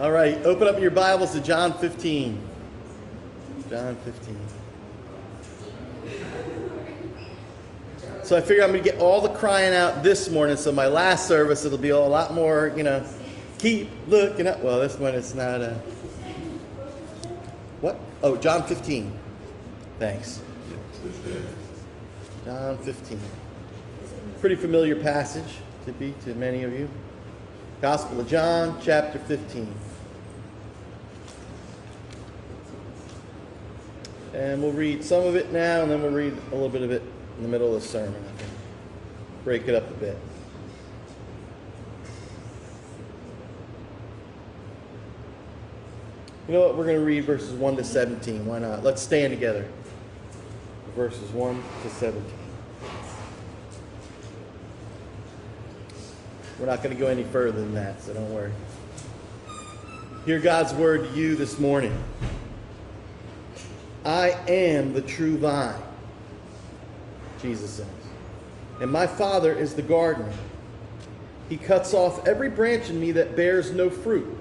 All right, open up your Bibles to John 15. John 15. So I figure I'm going to get all the crying out this morning. So my last service, it'll be a lot more, you know, keep looking up. Well, this one it's not a. What? Oh, John 15. Thanks. John 15. Pretty familiar passage to be to many of you. Gospel of John, chapter 15. And we'll read some of it now, and then we'll read a little bit of it in the middle of the sermon. Break it up a bit. You know what? We're going to read verses 1 to 17. Why not? Let's stand together. Verses 1 to 17. We're not going to go any further than that, so don't worry. Hear God's word to you this morning. I am the true vine, Jesus says. And my Father is the gardener. He cuts off every branch in me that bears no fruit,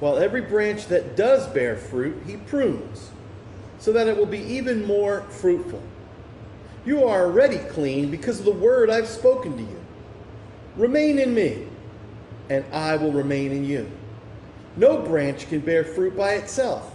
while every branch that does bear fruit, he prunes, so that it will be even more fruitful. You are already clean because of the word I've spoken to you. Remain in me, and I will remain in you. No branch can bear fruit by itself,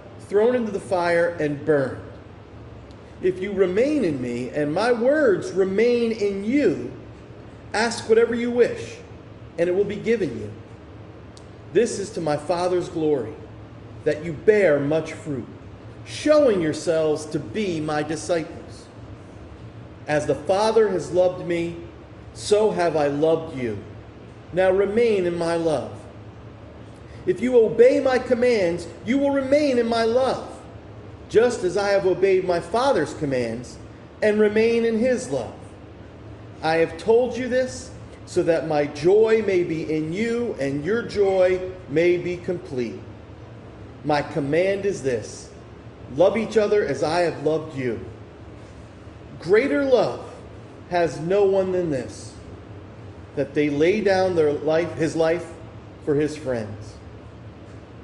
thrown into the fire, and burned. If you remain in me, and my words remain in you, ask whatever you wish, and it will be given you. This is to my Father's glory, that you bear much fruit, showing yourselves to be my disciples. As the Father has loved me, so have I loved you. Now remain in my love. If you obey my commands, you will remain in my love, just as I have obeyed my Father's commands and remain in his love. I have told you this so that my joy may be in you and your joy may be complete. My command is this love each other as I have loved you. Greater love has no one than this that they lay down their life his life for his friends.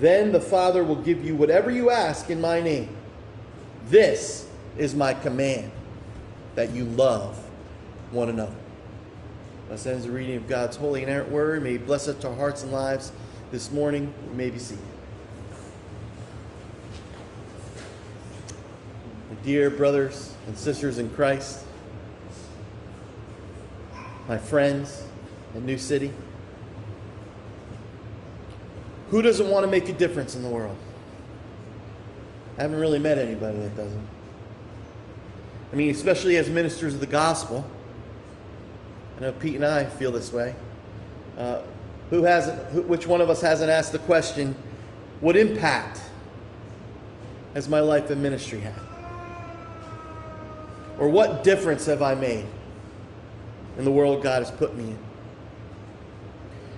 Then the Father will give you whatever you ask in my name. This is my command that you love one another. Thus ends the reading of God's holy and inerrant word. May He bless us to our hearts and lives this morning. We may be seated. My dear brothers and sisters in Christ, my friends in New City, who doesn't want to make a difference in the world? I haven't really met anybody that doesn't. I mean, especially as ministers of the gospel. I know Pete and I feel this way. Uh, who hasn't? Who, which one of us hasn't asked the question, "What impact has my life and ministry had?" Or what difference have I made in the world God has put me in?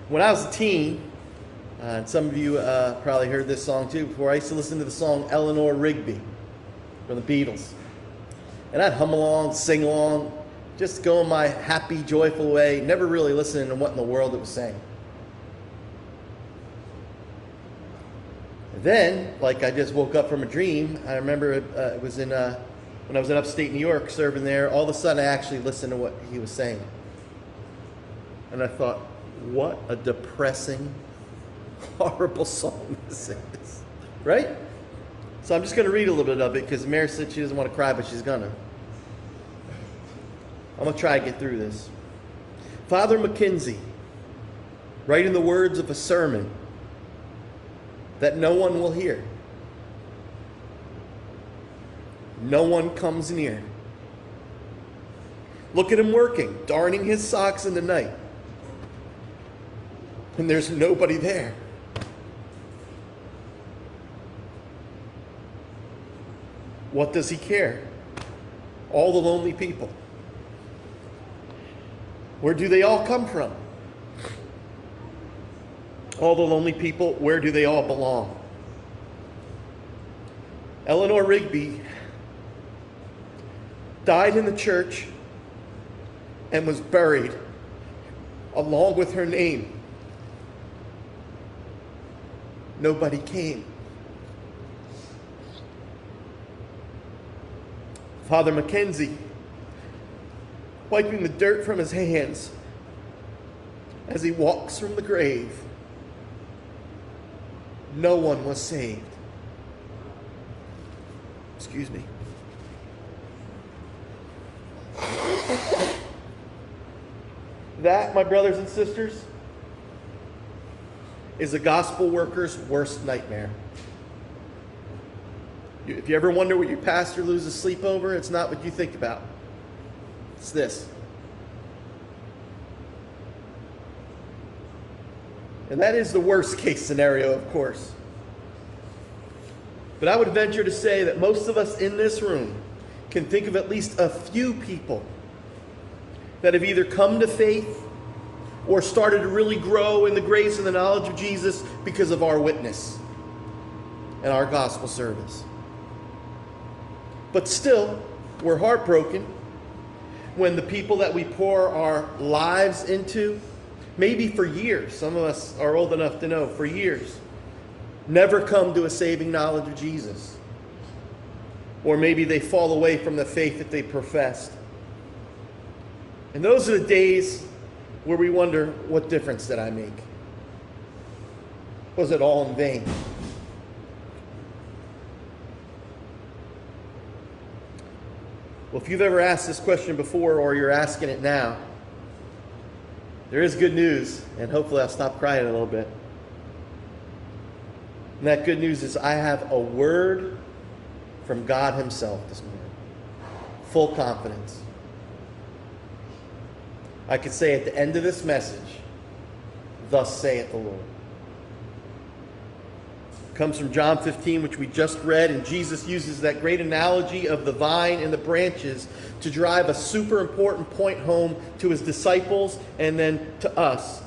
When I was a teen, uh, and some of you uh, probably heard this song too before. I used to listen to the song Eleanor Rigby from the Beatles. And I'd hum along, sing along, just go in my happy, joyful way, never really listening to what in the world it was saying. And then, like I just woke up from a dream, I remember uh, it was in uh, when I was in upstate New York serving there. All of a sudden, I actually listened to what he was saying, and I thought, what a depressing horrible song this is. Right? So I'm just going to read a little bit of it because Mary said she doesn't want to cry, but she's going to. I'm going to try to get through this. Father McKenzie, writing the words of a sermon that no one will hear. No one comes near. Look at him working, darning his socks in the night. And there's nobody there. What does he care? All the lonely people. Where do they all come from? All the lonely people, where do they all belong? Eleanor Rigby died in the church and was buried along with her name. Nobody came. Father McKenzie, wiping the dirt from his hands as he walks from the grave. No one was saved. Excuse me. That, my brothers and sisters, is a gospel worker's worst nightmare. If you ever wonder what your pastor loses sleep over, it's not what you think about. It's this. And that is the worst case scenario, of course. But I would venture to say that most of us in this room can think of at least a few people that have either come to faith or started to really grow in the grace and the knowledge of Jesus because of our witness and our gospel service. But still, we're heartbroken when the people that we pour our lives into, maybe for years, some of us are old enough to know, for years, never come to a saving knowledge of Jesus. Or maybe they fall away from the faith that they professed. And those are the days where we wonder, what difference did I make? Was it all in vain? Well, if you've ever asked this question before or you're asking it now, there is good news, and hopefully I'll stop crying a little bit. And that good news is I have a word from God Himself this morning. Full confidence. I could say at the end of this message, Thus saith the Lord. Comes from John 15, which we just read, and Jesus uses that great analogy of the vine and the branches to drive a super important point home to his disciples and then to us.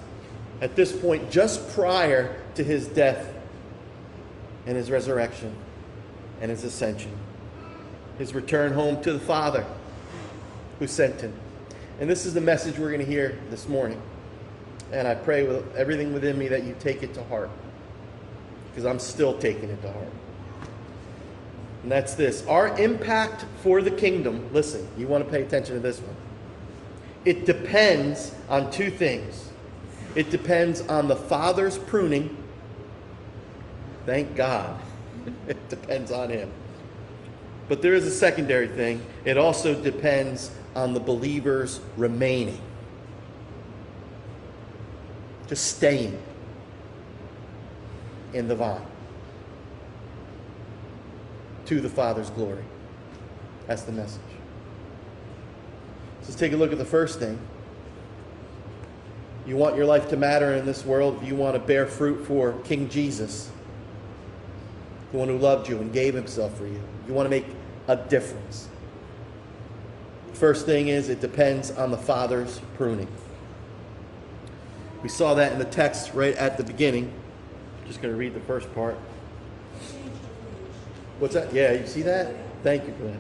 At this point, just prior to his death and his resurrection and his ascension, his return home to the Father who sent him. And this is the message we're going to hear this morning. And I pray with everything within me that you take it to heart. Because I'm still taking it to heart. And that's this our impact for the kingdom, listen, you want to pay attention to this one. It depends on two things. It depends on the Father's pruning. Thank God. it depends on Him. But there is a secondary thing. It also depends on the believers remaining, just staying in the vine to the Father's glory. That's the message. So let's take a look at the first thing. You want your life to matter in this world, you want to bear fruit for King Jesus, the one who loved you and gave himself for you. You want to make a difference. First thing is, it depends on the Father's pruning. We saw that in the text right at the beginning. Just going to read the first part. What's that? Yeah, you see that? Thank you for that.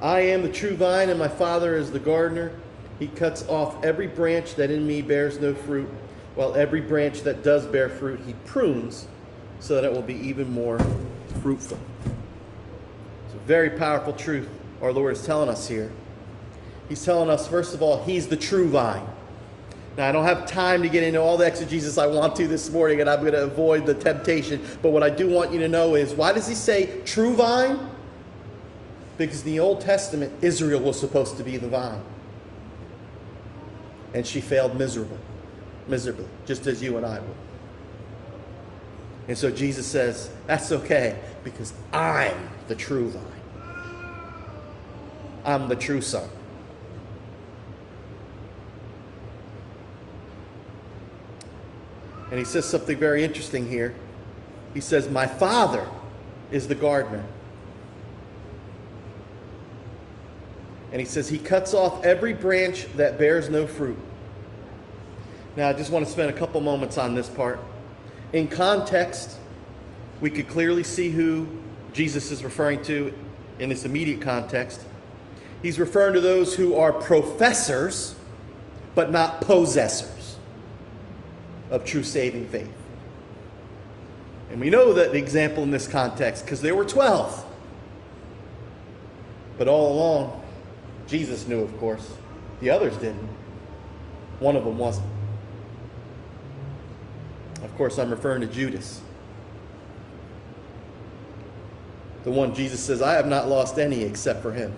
I am the true vine, and my Father is the gardener. He cuts off every branch that in me bears no fruit, while every branch that does bear fruit, he prunes so that it will be even more fruitful. It's a very powerful truth our Lord is telling us here. He's telling us, first of all, He's the true vine. Now, I don't have time to get into all the exegesis I want to this morning, and I'm going to avoid the temptation. But what I do want you to know is why does he say true vine? Because in the Old Testament, Israel was supposed to be the vine. And she failed miserably, miserably, just as you and I would. And so Jesus says, That's okay, because I'm the true vine. I'm the true son. And he says something very interesting here. He says, My father is the gardener. And he says, He cuts off every branch that bears no fruit. Now, I just want to spend a couple moments on this part. In context, we could clearly see who Jesus is referring to in this immediate context. He's referring to those who are professors, but not possessors of true saving faith. And we know that the example in this context because there were 12. But all along, Jesus knew, of course. The others didn't. One of them wasn't. Of course, I'm referring to Judas. The one Jesus says, I have not lost any except for him.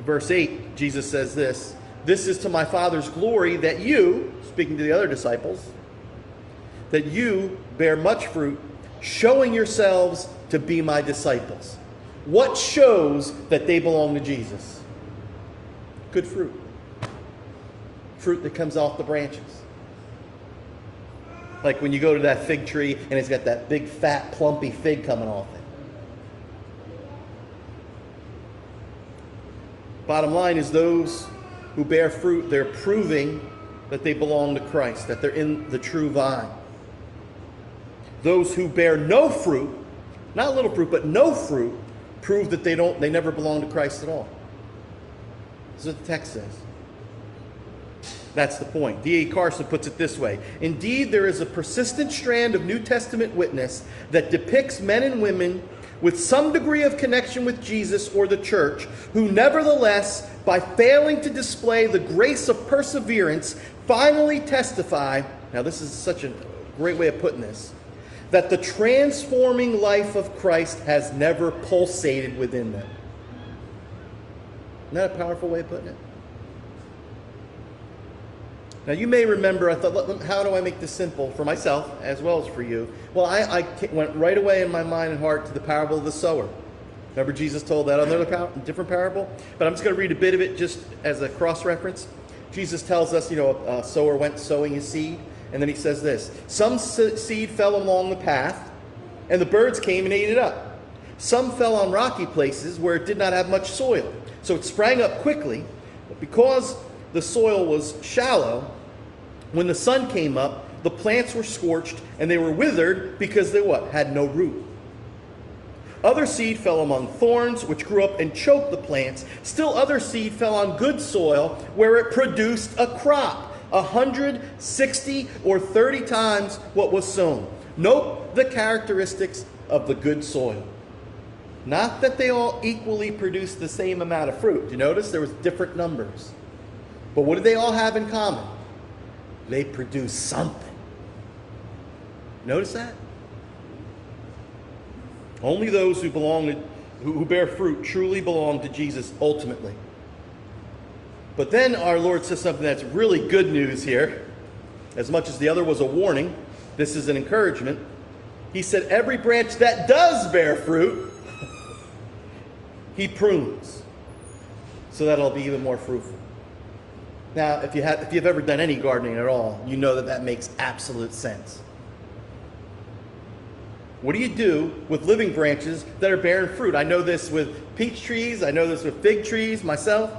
Verse 8, Jesus says this This is to my Father's glory that you, speaking to the other disciples, that you bear much fruit, showing yourselves to be my disciples. What shows that they belong to Jesus? Good fruit. Fruit that comes off the branches. Like when you go to that fig tree and it's got that big, fat, plumpy fig coming off it. Bottom line is those who bear fruit, they're proving that they belong to Christ, that they're in the true vine. Those who bear no fruit, not little fruit, but no fruit, prove that they don't they never belong to Christ at all. This is what the text says. That's the point. D.A. Carson puts it this way Indeed, there is a persistent strand of New Testament witness that depicts men and women with some degree of connection with Jesus or the church who, nevertheless, by failing to display the grace of perseverance, finally testify. Now, this is such a great way of putting this that the transforming life of Christ has never pulsated within them. Isn't that a powerful way of putting it? Now, you may remember, I thought, how do I make this simple for myself as well as for you? Well, I, I went right away in my mind and heart to the parable of the sower. Remember, Jesus told that another par- different parable? But I'm just going to read a bit of it just as a cross reference. Jesus tells us, you know, a, a sower went sowing his seed, and then he says this Some seed fell along the path, and the birds came and ate it up. Some fell on rocky places where it did not have much soil. So it sprang up quickly, but because the soil was shallow, when the sun came up, the plants were scorched and they were withered because they what? Had no root. Other seed fell among thorns, which grew up and choked the plants. Still other seed fell on good soil, where it produced a crop, a hundred, sixty, or thirty times what was sown. Note the characteristics of the good soil. Not that they all equally produced the same amount of fruit. Do you notice there was different numbers. But what did they all have in common? They produce something. Notice that? Only those who belong to, who bear fruit truly belong to Jesus ultimately. But then our Lord says something that's really good news here. As much as the other was a warning, this is an encouragement. He said, Every branch that does bear fruit, he prunes so that it'll be even more fruitful. Now, if, you have, if you've ever done any gardening at all, you know that that makes absolute sense. What do you do with living branches that are bearing fruit? I know this with peach trees, I know this with fig trees myself.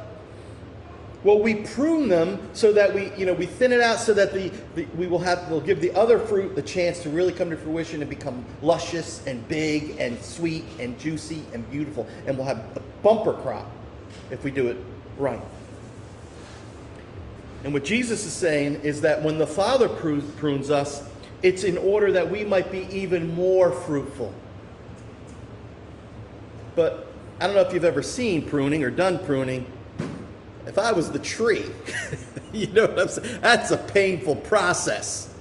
Well, we prune them so that we, you know, we thin it out so that the, the we will have we'll give the other fruit the chance to really come to fruition and become luscious and big and sweet and juicy and beautiful, and we'll have a bumper crop if we do it right. And what Jesus is saying is that when the Father prunes us, it's in order that we might be even more fruitful. But I don't know if you've ever seen pruning or done pruning, if I was the tree, you know what I'm saying? That's a painful process.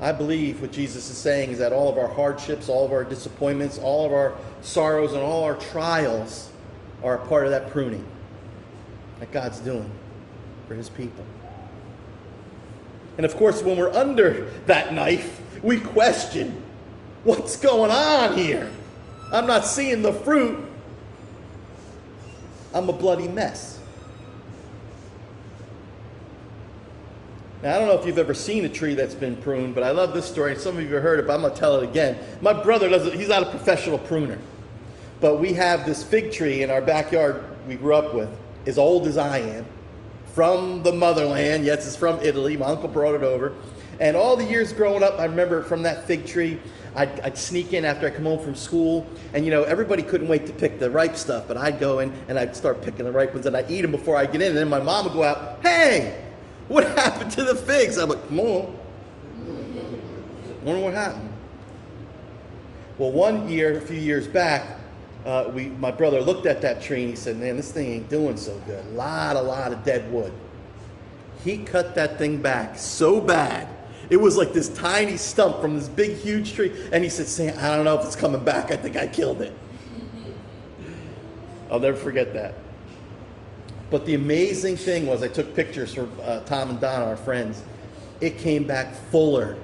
I believe what Jesus is saying is that all of our hardships, all of our disappointments, all of our sorrows, and all our trials are a part of that pruning that God's doing for his people. And of course, when we're under that knife, we question what's going on here? I'm not seeing the fruit. I'm a bloody mess. Now, I don't know if you've ever seen a tree that's been pruned, but I love this story. Some of you have heard it, but I'm going to tell it again. My brother doesn't, he's not a professional pruner. But we have this fig tree in our backyard we grew up with, as old as I am, from the motherland. Yes, it's from Italy. My uncle brought it over. And all the years growing up, I remember from that fig tree, I'd, I'd, sneak in after I come home from school, and you know everybody couldn't wait to pick the ripe stuff, but I'd go in and I'd start picking the ripe ones, and I'd eat them before I get in. And then my mom would go out, "Hey, what happened to the figs?" I'm like, "Come on, wonder what happened." Well, one year, a few years back, uh, we my brother looked at that tree and he said, "Man, this thing ain't doing so good. A lot, a lot of dead wood." He cut that thing back so bad it was like this tiny stump from this big, huge tree. And he said, Sam, I don't know if it's coming back. I think I killed it. I'll never forget that. But the amazing thing was, I took pictures for uh, Tom and Donna, our friends. It came back fuller.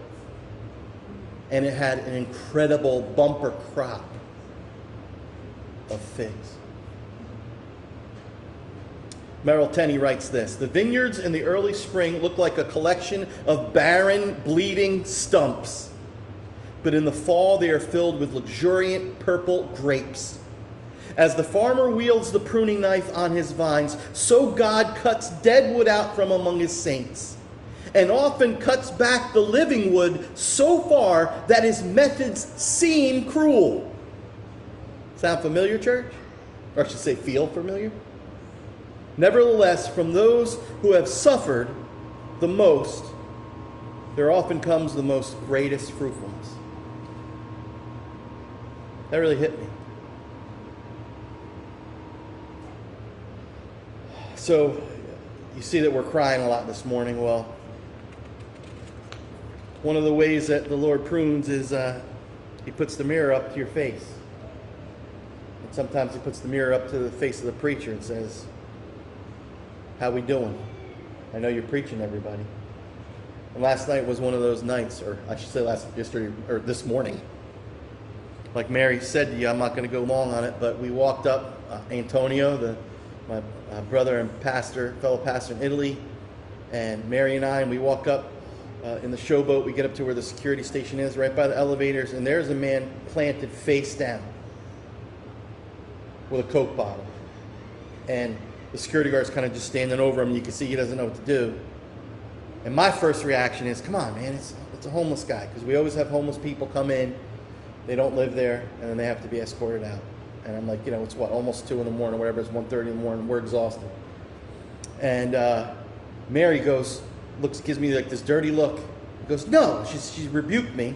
And it had an incredible bumper crop of figs. Merrill Tenney writes this The vineyards in the early spring look like a collection of barren, bleeding stumps. But in the fall, they are filled with luxuriant purple grapes. As the farmer wields the pruning knife on his vines, so God cuts dead wood out from among his saints, and often cuts back the living wood so far that his methods seem cruel. Sound familiar, church? Or I should say, feel familiar? Nevertheless, from those who have suffered the most, there often comes the most greatest fruitfulness. That really hit me. So, you see that we're crying a lot this morning. Well, one of the ways that the Lord prunes is uh, He puts the mirror up to your face. And sometimes He puts the mirror up to the face of the preacher and says, how we doing? I know you're preaching, everybody. And last night was one of those nights, or I should say last yesterday or this morning. Like Mary said to you, I'm not going to go long on it, but we walked up uh, Antonio, the my uh, brother and pastor, fellow pastor in Italy, and Mary and I, and we walk up uh, in the showboat. We get up to where the security station is, right by the elevators, and there's a man planted face down with a Coke bottle. And the security guard's kind of just standing over him, you can see he doesn't know what to do. And my first reaction is, come on, man, it's, it's a homeless guy. Because we always have homeless people come in, they don't live there, and then they have to be escorted out. And I'm like, you know, it's what, almost 2 in the morning, or whatever, it's 1.30 in the morning, we're exhausted. And uh, Mary goes, looks, gives me like this dirty look. Goes, no, she's, she rebuked me.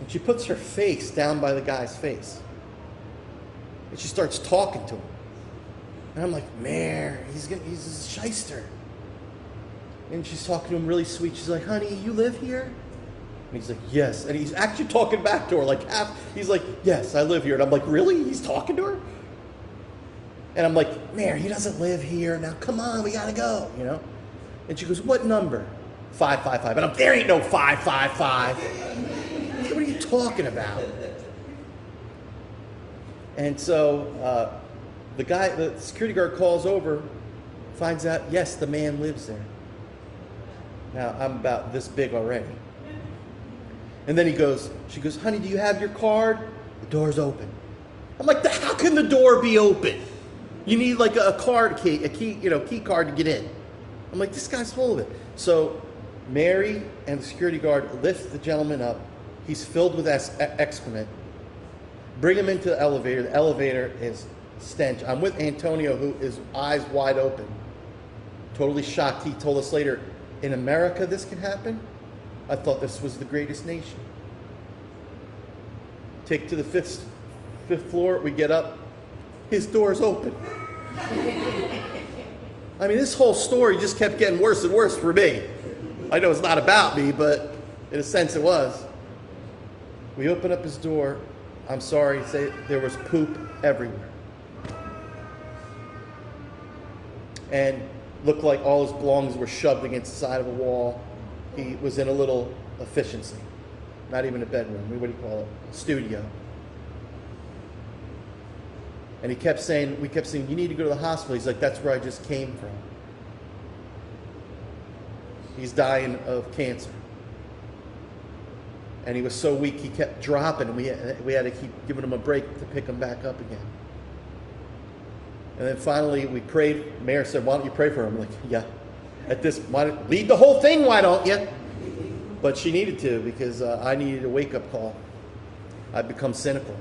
And she puts her face down by the guy's face. And she starts talking to him. And I'm like, Mare, he's gonna, he's a shyster. And she's talking to him really sweet. She's like, honey, you live here? And he's like, yes. And he's actually talking back to her, like half. He's like, yes, I live here. And I'm like, really? He's talking to her? And I'm like, Mare, he doesn't live here. Now, come on, we gotta go, you know? And she goes, what number? 555. And I'm, there ain't no 555. what are you talking about? And so, uh, the guy, the security guard calls over, finds out, yes, the man lives there. Now, I'm about this big already. And then he goes, she goes, honey, do you have your card? The door's open. I'm like, how can the door be open? You need like a card key, a key, you know, key card to get in. I'm like, this guy's full of it. So Mary and the security guard lift the gentleman up. He's filled with excrement. Bring him into the elevator. The elevator is stench. I'm with Antonio, who is eyes wide open, totally shocked. He told us later, in America, this can happen? I thought this was the greatest nation. Take to the fifth, fifth floor, we get up. his door's open. I mean, this whole story just kept getting worse and worse for me. I know it's not about me, but in a sense it was. We open up his door. I'm sorry, say there was poop everywhere. And looked like all his belongings were shoved against the side of a wall. He was in a little efficiency. Not even a bedroom. What do you call it? Studio. And he kept saying, we kept saying, you need to go to the hospital. He's like, that's where I just came from. He's dying of cancer. And he was so weak, he kept dropping, we, we had to keep giving him a break to pick him back up again. And then finally, we prayed. Mayor said, Why don't you pray for him? I'm like, yeah. At this, why, lead the whole thing, why don't you? But she needed to because uh, I needed a wake up call. I'd become cynical.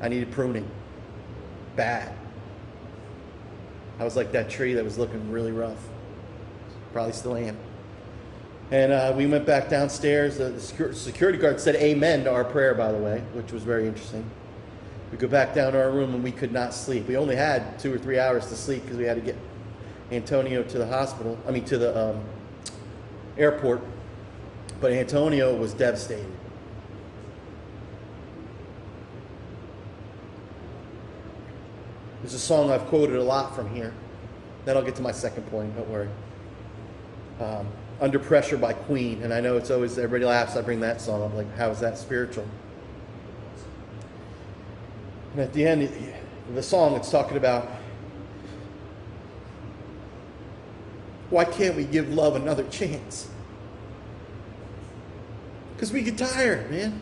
I needed pruning. Bad. I was like that tree that was looking really rough. Probably still am. And uh, we went back downstairs. The, security guard said amen to our prayer, by the way, which was very interesting. We go back down to our room and we could not sleep. We only had two or three hours to sleep because we had to get Antonio to the hospital, I mean, to the um, airport. But Antonio was devastated. There's a song I've quoted a lot from here. Then I'll get to my second point, don't worry. Um, Under Pressure by Queen. And I know it's always, everybody laughs, I bring that song up. Like, how is that spiritual? And at the end of the song, it's talking about why can't we give love another chance? Because we get tired, man.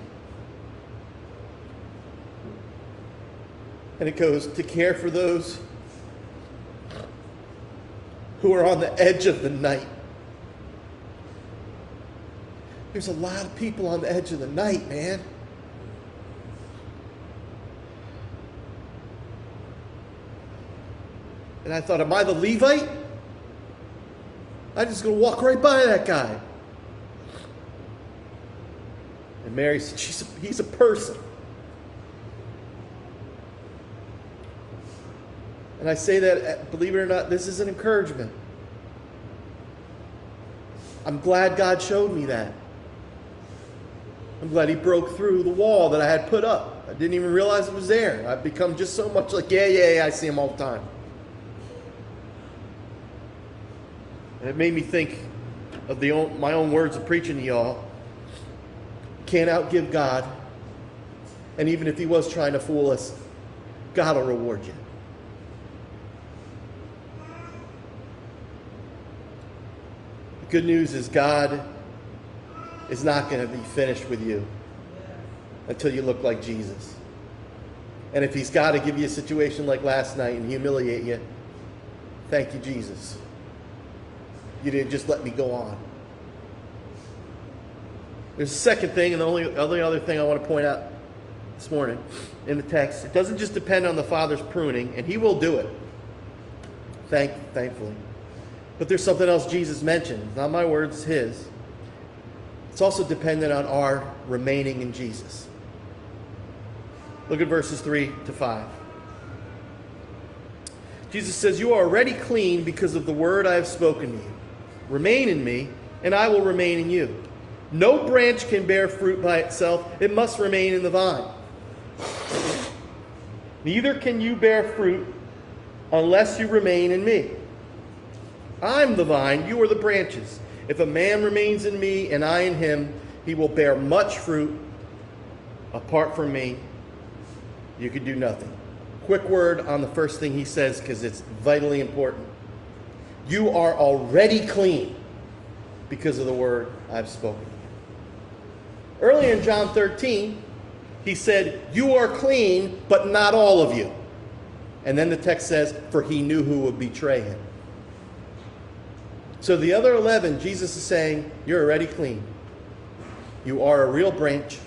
And it goes to care for those who are on the edge of the night. There's a lot of people on the edge of the night, man. And I thought, am I the Levite? I'm just going to walk right by that guy. And Mary said, She's a, he's a person. And I say that, uh, believe it or not, this is an encouragement. I'm glad God showed me that. I'm glad He broke through the wall that I had put up. I didn't even realize it was there. I've become just so much like, yeah, yeah, yeah, I see Him all the time. And it made me think of the own, my own words of preaching to y'all. Can't outgive God. And even if He was trying to fool us, God will reward you. The good news is God is not going to be finished with you until you look like Jesus. And if he's got to give you a situation like last night and humiliate you, thank you, Jesus. You didn't just let me go on. There's a second thing, and the only, only other thing I want to point out this morning in the text. It doesn't just depend on the Father's pruning, and He will do it. Thank, thankfully. But there's something else Jesus mentioned. Not my words, his. It's also dependent on our remaining in Jesus. Look at verses 3 to 5. Jesus says, You are already clean because of the word I have spoken to you. Remain in me, and I will remain in you. No branch can bear fruit by itself, it must remain in the vine. Neither can you bear fruit unless you remain in me. I'm the vine, you are the branches. If a man remains in me and I in him, he will bear much fruit. Apart from me, you could do nothing. Quick word on the first thing he says because it's vitally important. You are already clean because of the word I've spoken. Earlier in John 13, he said, You are clean, but not all of you. And then the text says, For he knew who would betray him. So the other 11, Jesus is saying, You're already clean. You are a real branch.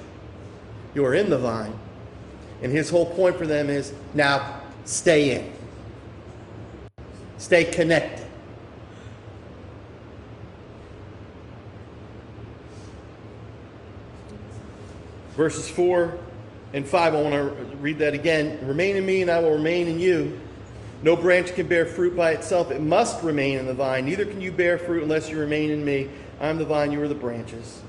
You are in the vine. And his whole point for them is now stay in, stay connected. Verses 4 and 5, I want to read that again. Remain in me, and I will remain in you. No branch can bear fruit by itself, it must remain in the vine. Neither can you bear fruit unless you remain in me. I am the vine, you are the branches.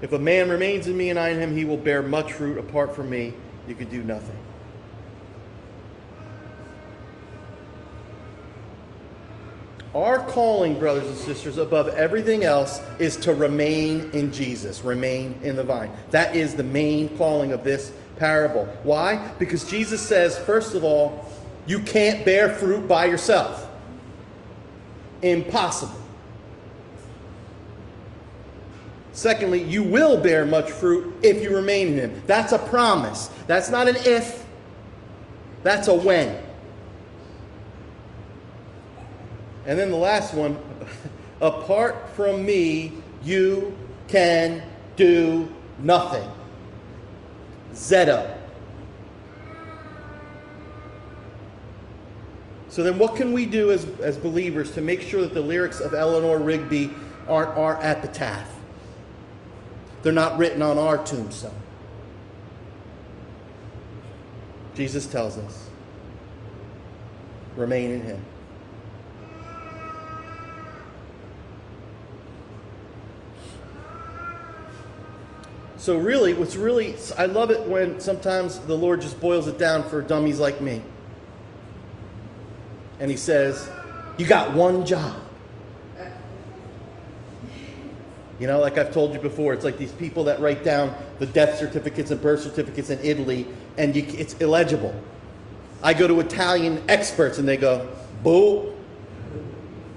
If a man remains in me and I in him, he will bear much fruit. Apart from me, you can do nothing. Our calling, brothers and sisters, above everything else, is to remain in Jesus, remain in the vine. That is the main calling of this parable. Why? Because Jesus says, first of all, you can't bear fruit by yourself. Impossible. Secondly, you will bear much fruit if you remain in Him. That's a promise. That's not an if, that's a when. And then the last one apart from me, you can do nothing. Zeta. So then, what can we do as, as believers to make sure that the lyrics of Eleanor Rigby aren't, our epitaph? They're not written on our tombstone. Jesus tells us remain in Him. So, really, what's really, I love it when sometimes the Lord just boils it down for dummies like me. And He says, You got one job. You know, like I've told you before, it's like these people that write down the death certificates and birth certificates in Italy, and you, it's illegible. I go to Italian experts, and they go, boo.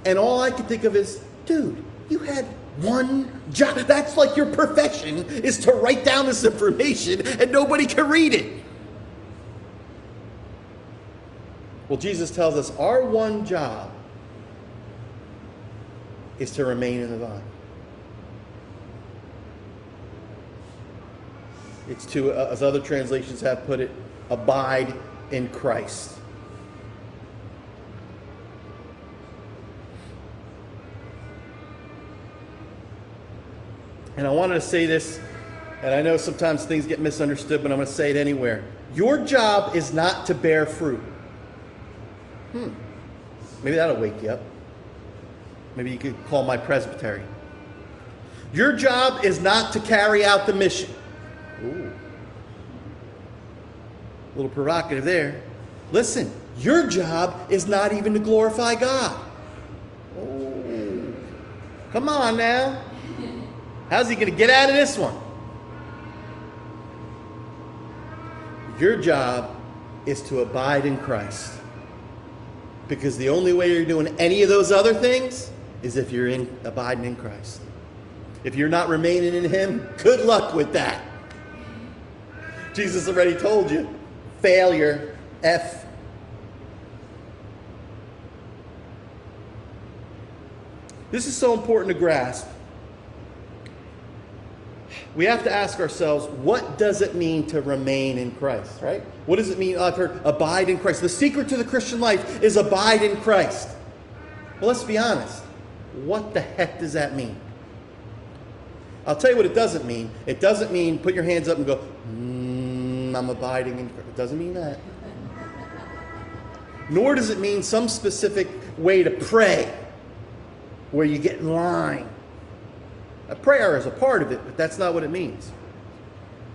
And all I can think of is, dude, you had one job. That's like your profession is to write down this information and nobody can read it. Well, Jesus tells us our one job is to remain in the vine. It's to, uh, as other translations have put it, abide in Christ. And I wanted to say this, and I know sometimes things get misunderstood, but I'm going to say it anywhere. Your job is not to bear fruit. Hmm. Maybe that'll wake you up. Maybe you could call my presbytery. Your job is not to carry out the mission. Ooh. A little provocative there. Listen, your job is not even to glorify God. Oh. Come on now. How's he going to get out of this one? Your job is to abide in Christ. Because the only way you're doing any of those other things is if you're in abiding in Christ. If you're not remaining in him, good luck with that. Jesus already told you. Failure. F. This is so important to grasp we have to ask ourselves, what does it mean to remain in Christ, right? What does it mean? I've heard abide in Christ. The secret to the Christian life is abide in Christ. Well, let's be honest. What the heck does that mean? I'll tell you what it doesn't mean. It doesn't mean put your hands up and go, mm, I'm abiding in Christ. It doesn't mean that. Nor does it mean some specific way to pray where you get in line a prayer is a part of it, but that's not what it means.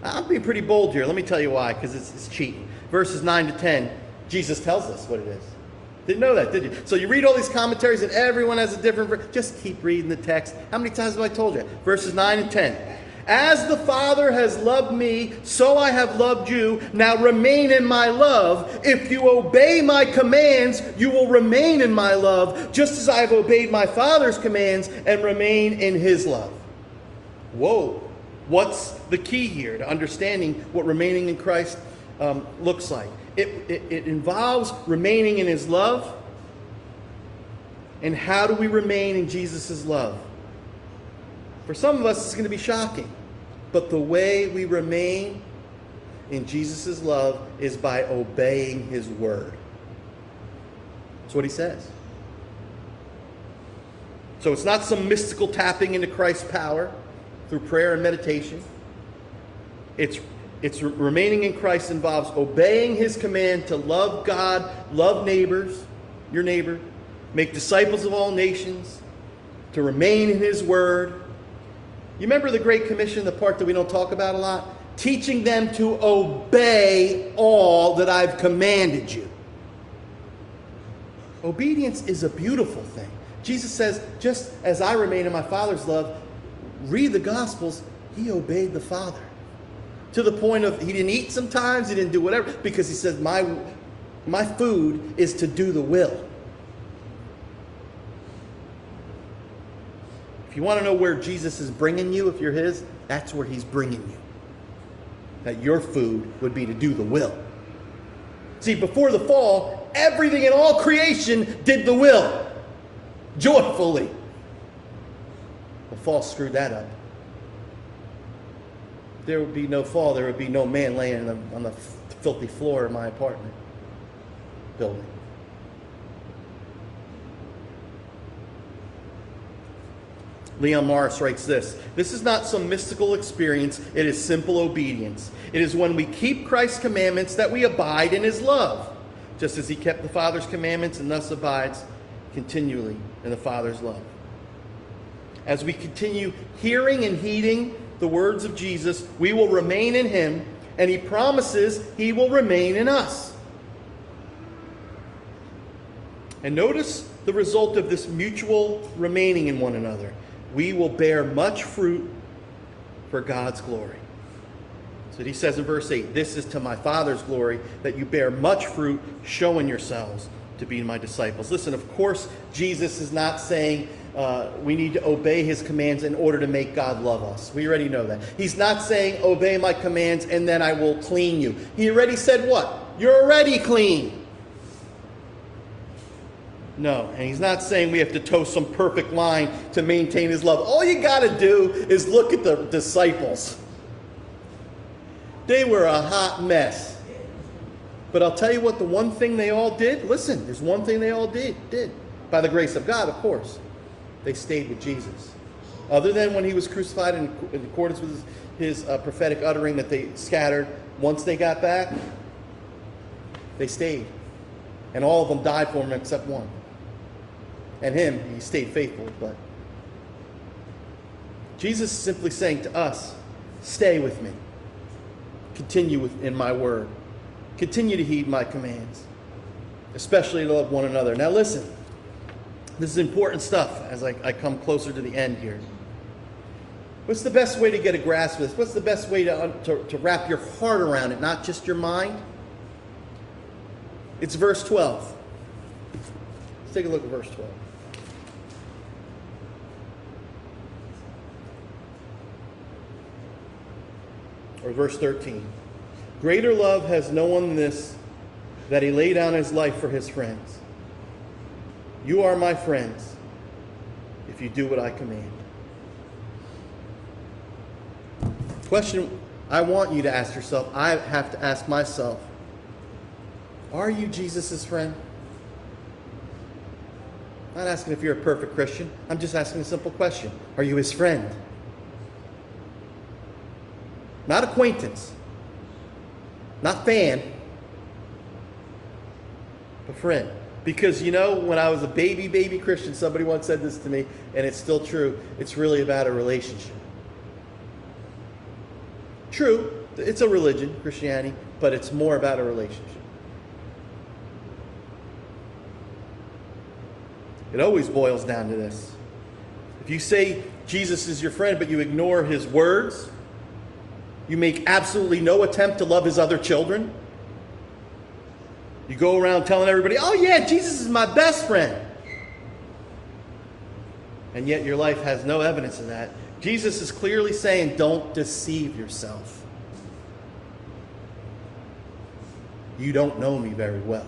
I'm being pretty bold here. Let me tell you why, because it's, it's cheating. Verses 9 to 10, Jesus tells us what it is. Didn't know that, did you? So you read all these commentaries and everyone has a different. Just keep reading the text. How many times have I told you? Verses 9 and 10. As the Father has loved me, so I have loved you. Now remain in my love. If you obey my commands, you will remain in my love, just as I have obeyed my Father's commands and remain in his love. Whoa. What's the key here to understanding what remaining in Christ um, looks like? It, it, it involves remaining in his love. And how do we remain in Jesus' love? For some of us, it's going to be shocking. But the way we remain in Jesus' love is by obeying his word. That's what he says. So it's not some mystical tapping into Christ's power through prayer and meditation. It's It's remaining in Christ involves obeying his command to love God, love neighbors, your neighbor, make disciples of all nations, to remain in his word. You remember the Great Commission, the part that we don't talk about a lot? Teaching them to obey all that I've commanded you. Obedience is a beautiful thing. Jesus says, just as I remain in my Father's love, read the Gospels, he obeyed the Father. To the point of he didn't eat sometimes, he didn't do whatever, because he says, My, my food is to do the will. If you want to know where Jesus is bringing you, if you're his, that's where he's bringing you. That your food would be to do the will. See, before the fall, everything in all creation did the will joyfully. The fall screwed that up. There would be no fall, there would be no man laying on the, on the filthy floor of my apartment building. Leon Morris writes this This is not some mystical experience, it is simple obedience. It is when we keep Christ's commandments that we abide in his love, just as he kept the Father's commandments and thus abides continually in the Father's love. As we continue hearing and heeding the words of Jesus, we will remain in him, and he promises he will remain in us. And notice the result of this mutual remaining in one another we will bear much fruit for God's glory. So he says in verse 8, This is to my Father's glory that you bear much fruit, showing yourselves to be my disciples. Listen, of course, Jesus is not saying uh, we need to obey his commands in order to make God love us. We already know that. He's not saying, Obey my commands and then I will clean you. He already said what? You're already clean. No, and he's not saying we have to toe some perfect line to maintain his love. All you got to do is look at the disciples. They were a hot mess. But I'll tell you what, the one thing they all did, listen, there's one thing they all did, did. By the grace of God, of course. They stayed with Jesus. Other than when he was crucified in, in accordance with his, his uh, prophetic uttering that they scattered, once they got back, they stayed. And all of them died for him except one. And him, he stayed faithful, but Jesus is simply saying to us, stay with me. Continue with, in my word. Continue to heed my commands, especially to love one another. Now listen, this is important stuff as I, I come closer to the end here. What's the best way to get a grasp of this? What's the best way to, to, to wrap your heart around it, not just your mind? It's verse 12. Let's take a look at verse 12. or verse 13. Greater love has no one than this, that he lay down his life for his friends. You are my friends if you do what I command. Question I want you to ask yourself, I have to ask myself, are you Jesus' friend? I'm not asking if you're a perfect Christian. I'm just asking a simple question. Are you his friend? Not acquaintance. Not fan. But friend. Because you know, when I was a baby, baby Christian, somebody once said this to me, and it's still true. It's really about a relationship. True, it's a religion, Christianity, but it's more about a relationship. It always boils down to this. If you say Jesus is your friend, but you ignore his words, you make absolutely no attempt to love his other children. You go around telling everybody, oh, yeah, Jesus is my best friend. And yet your life has no evidence of that. Jesus is clearly saying, don't deceive yourself. You don't know me very well.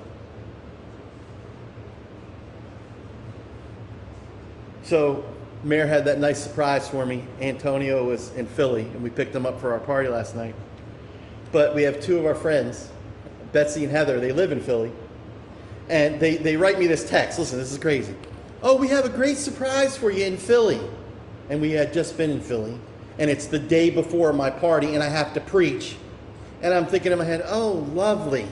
So Mary had that nice surprise for me. Antonio was in Philly, and we picked him up for our party last night. But we have two of our friends, Betsy and Heather. They live in Philly. And they, they write me this text. Listen, this is crazy. Oh, we have a great surprise for you in Philly. And we had just been in Philly. And it's the day before my party, and I have to preach. And I'm thinking in my head, oh, lovely.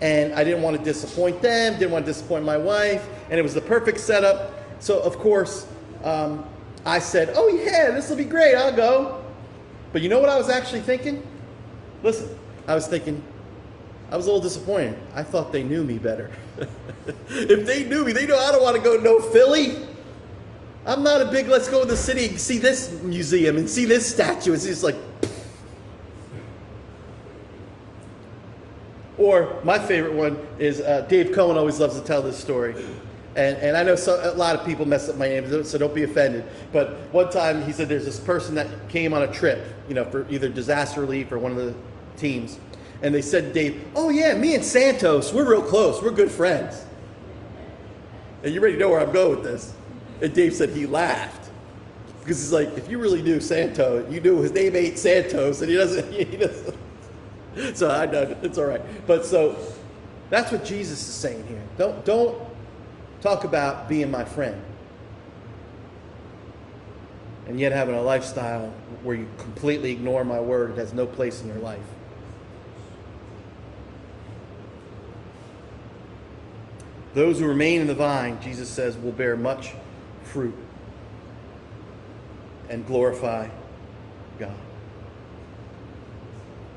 And I didn't want to disappoint them, didn't want to disappoint my wife, and it was the perfect setup. So, of course, um, I said, oh, yeah, this will be great, I'll go. But you know what I was actually thinking? Listen, I was thinking, I was a little disappointed. I thought they knew me better. if they knew me, they know I don't want to go no Philly. I'm not a big let's go to the city and see this museum and see this statue. It's just like Or my favorite one is uh, Dave Cohen always loves to tell this story. And, and I know so, a lot of people mess up my name, so don't be offended. But one time he said there's this person that came on a trip, you know, for either disaster relief or one of the teams. And they said Dave, Oh, yeah, me and Santos, we're real close. We're good friends. And you already know where I'm going with this. And Dave said he laughed. Because he's like, if you really knew Santos, you knew his name ain't Santos, and he doesn't, he doesn't so I know it's all right. But so that's what Jesus is saying here. Don't don't talk about being my friend. And yet having a lifestyle where you completely ignore my word, it has no place in your life. Those who remain in the vine, Jesus says, will bear much fruit and glorify God.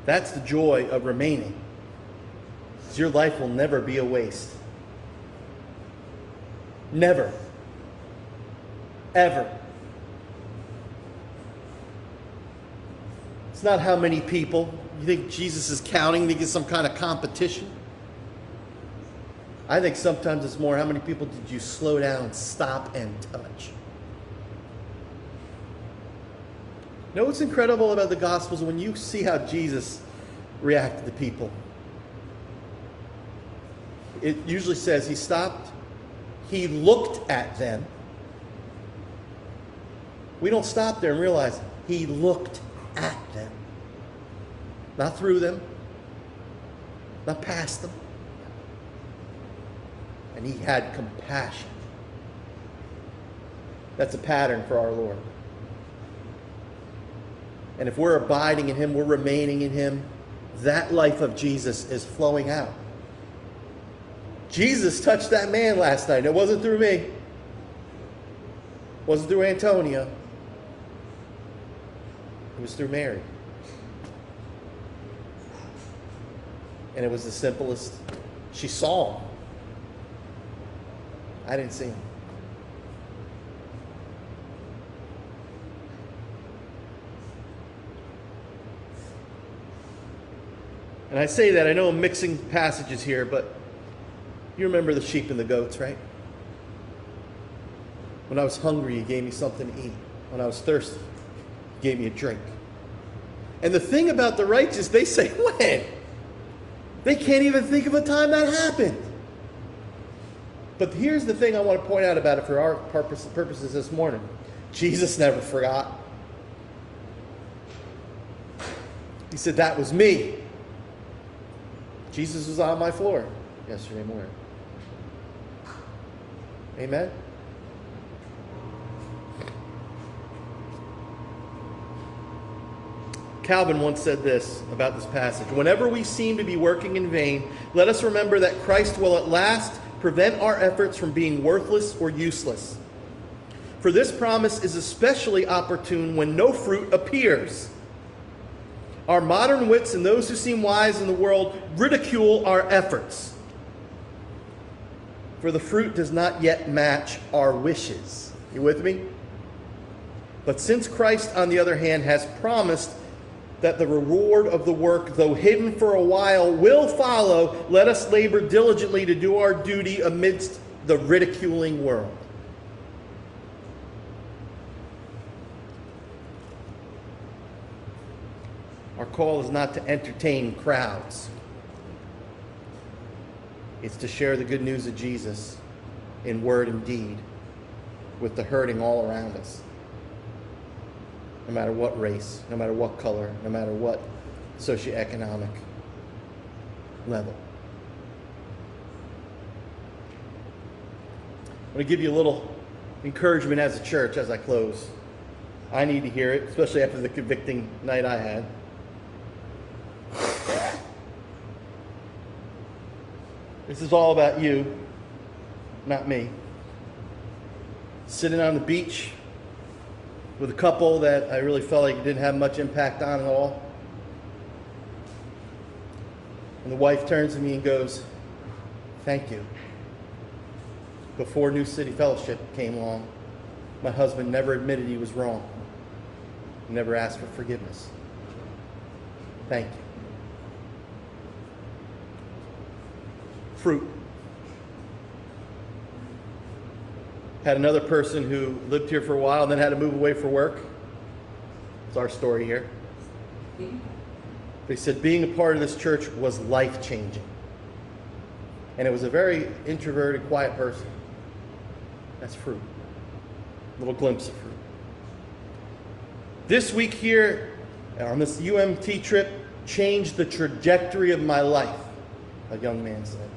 That's the joy of remaining. Your life will never be a waste. Never. Ever. It's not how many people. You think Jesus is counting? You think it's some kind of competition? I think sometimes it's more how many people did you slow down, stop, and touch? You know what's incredible about the Gospels when you see how Jesus reacted to people? It usually says he stopped, he looked at them. We don't stop there and realize he looked at them, not through them, not past them. And he had compassion. That's a pattern for our Lord. And if we're abiding in Him, we're remaining in Him, that life of Jesus is flowing out. Jesus touched that man last night. It wasn't through me, it wasn't through Antonia, it was through Mary. And it was the simplest. She saw him. I didn't see him. And I say that, I know I'm mixing passages here, but you remember the sheep and the goats, right? When I was hungry, you gave me something to eat. When I was thirsty, you gave me a drink. And the thing about the righteous, they say, when? They can't even think of a time that happened. But here's the thing I want to point out about it for our purposes this morning Jesus never forgot. He said, That was me. Jesus was on my floor yesterday morning. Amen? Calvin once said this about this passage Whenever we seem to be working in vain, let us remember that Christ will at last prevent our efforts from being worthless or useless. For this promise is especially opportune when no fruit appears. Our modern wits and those who seem wise in the world ridicule our efforts. For the fruit does not yet match our wishes. You with me? But since Christ, on the other hand, has promised that the reward of the work, though hidden for a while, will follow, let us labor diligently to do our duty amidst the ridiculing world. Our call is not to entertain crowds, it's to share the good news of Jesus in word and deed with the hurting all around us no matter what race, no matter what color, no matter what socioeconomic level. I want to give you a little encouragement as a church as I close. I need to hear it, especially after the convicting night I had. This is all about you, not me. Sitting on the beach with a couple that I really felt like didn't have much impact on at all. And the wife turns to me and goes, Thank you. Before New City Fellowship came along, my husband never admitted he was wrong, he never asked for forgiveness. Thank you. Fruit. Had another person who lived here for a while and then had to move away for work. It's our story here. They said being a part of this church was life changing. And it was a very introverted, quiet person. That's fruit. A little glimpse of fruit. This week here on this UMT trip changed the trajectory of my life, a young man said.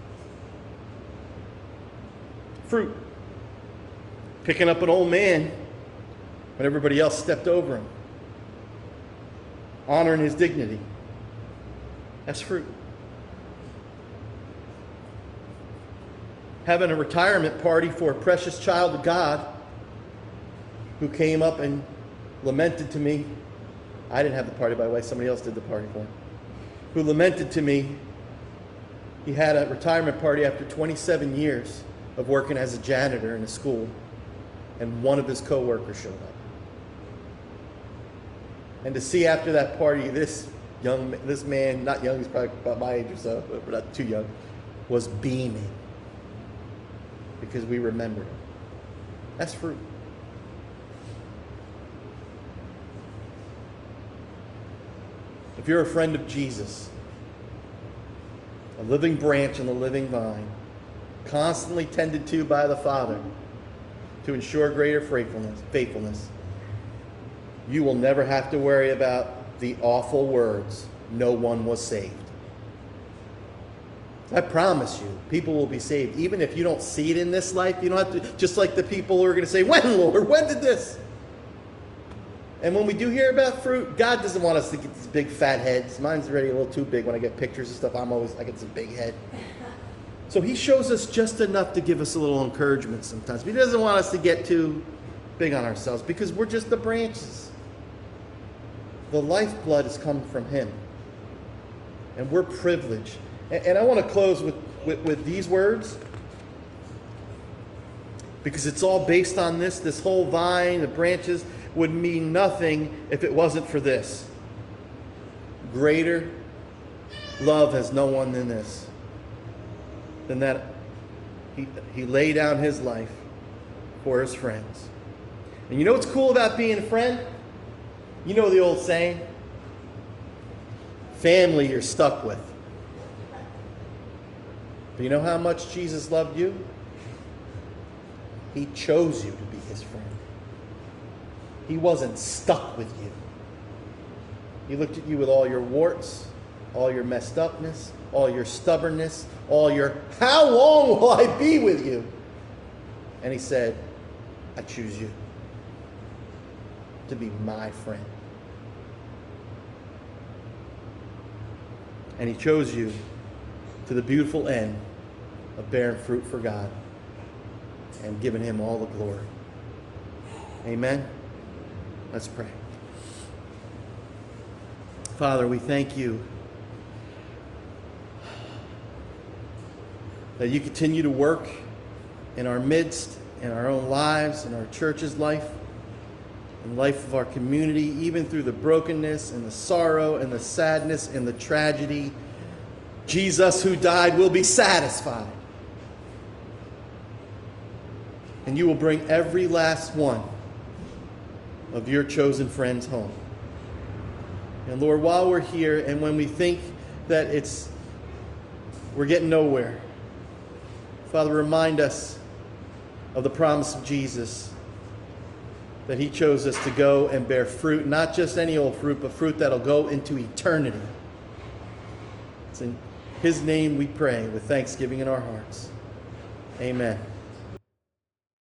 Fruit. Picking up an old man when everybody else stepped over him. Honoring his dignity. That's fruit. Having a retirement party for a precious child of God who came up and lamented to me. I didn't have the party, by the way, somebody else did the party for him. Who lamented to me. He had a retirement party after 27 years of working as a janitor in a school, and one of his coworkers showed up. And to see after that party this young, this man, not young, he's probably about my age or so, but not too young, was beaming because we remembered him. That's fruit. If you're a friend of Jesus, a living branch in the living vine, constantly tended to by the Father to ensure greater faithfulness, you will never have to worry about the awful words, no one was saved. I promise you, people will be saved. Even if you don't see it in this life, you don't have to, just like the people who are going to say, When, Lord? When did this? And when we do hear about fruit, God doesn't want us to get these big fat heads. Mine's already a little too big when I get pictures and stuff. I'm always, I get some big head. So he shows us just enough to give us a little encouragement sometimes. But he doesn't want us to get too big on ourselves because we're just the branches. The lifeblood has come from him. And we're privileged. And, and I want to close with, with, with these words because it's all based on this this whole vine, the branches would mean nothing if it wasn't for this. Greater love has no one than this. Than that he, he laid down his life for his friends. And you know what's cool about being a friend? You know the old saying family you're stuck with. But you know how much Jesus loved you? He chose you to be his friend. He wasn't stuck with you. He looked at you with all your warts, all your messed upness, all your stubbornness, all your, how long will I be with you? And he said, I choose you to be my friend. And he chose you to the beautiful end of bearing fruit for God and giving him all the glory. Amen. Let's pray. Father, we thank you that you continue to work in our midst, in our own lives, in our church's life, in the life of our community, even through the brokenness and the sorrow and the sadness and the tragedy. Jesus, who died, will be satisfied. And you will bring every last one of your chosen friends home. And Lord, while we're here and when we think that it's we're getting nowhere, Father, remind us of the promise of Jesus that he chose us to go and bear fruit, not just any old fruit, but fruit that'll go into eternity. It's in his name we pray with thanksgiving in our hearts. Amen.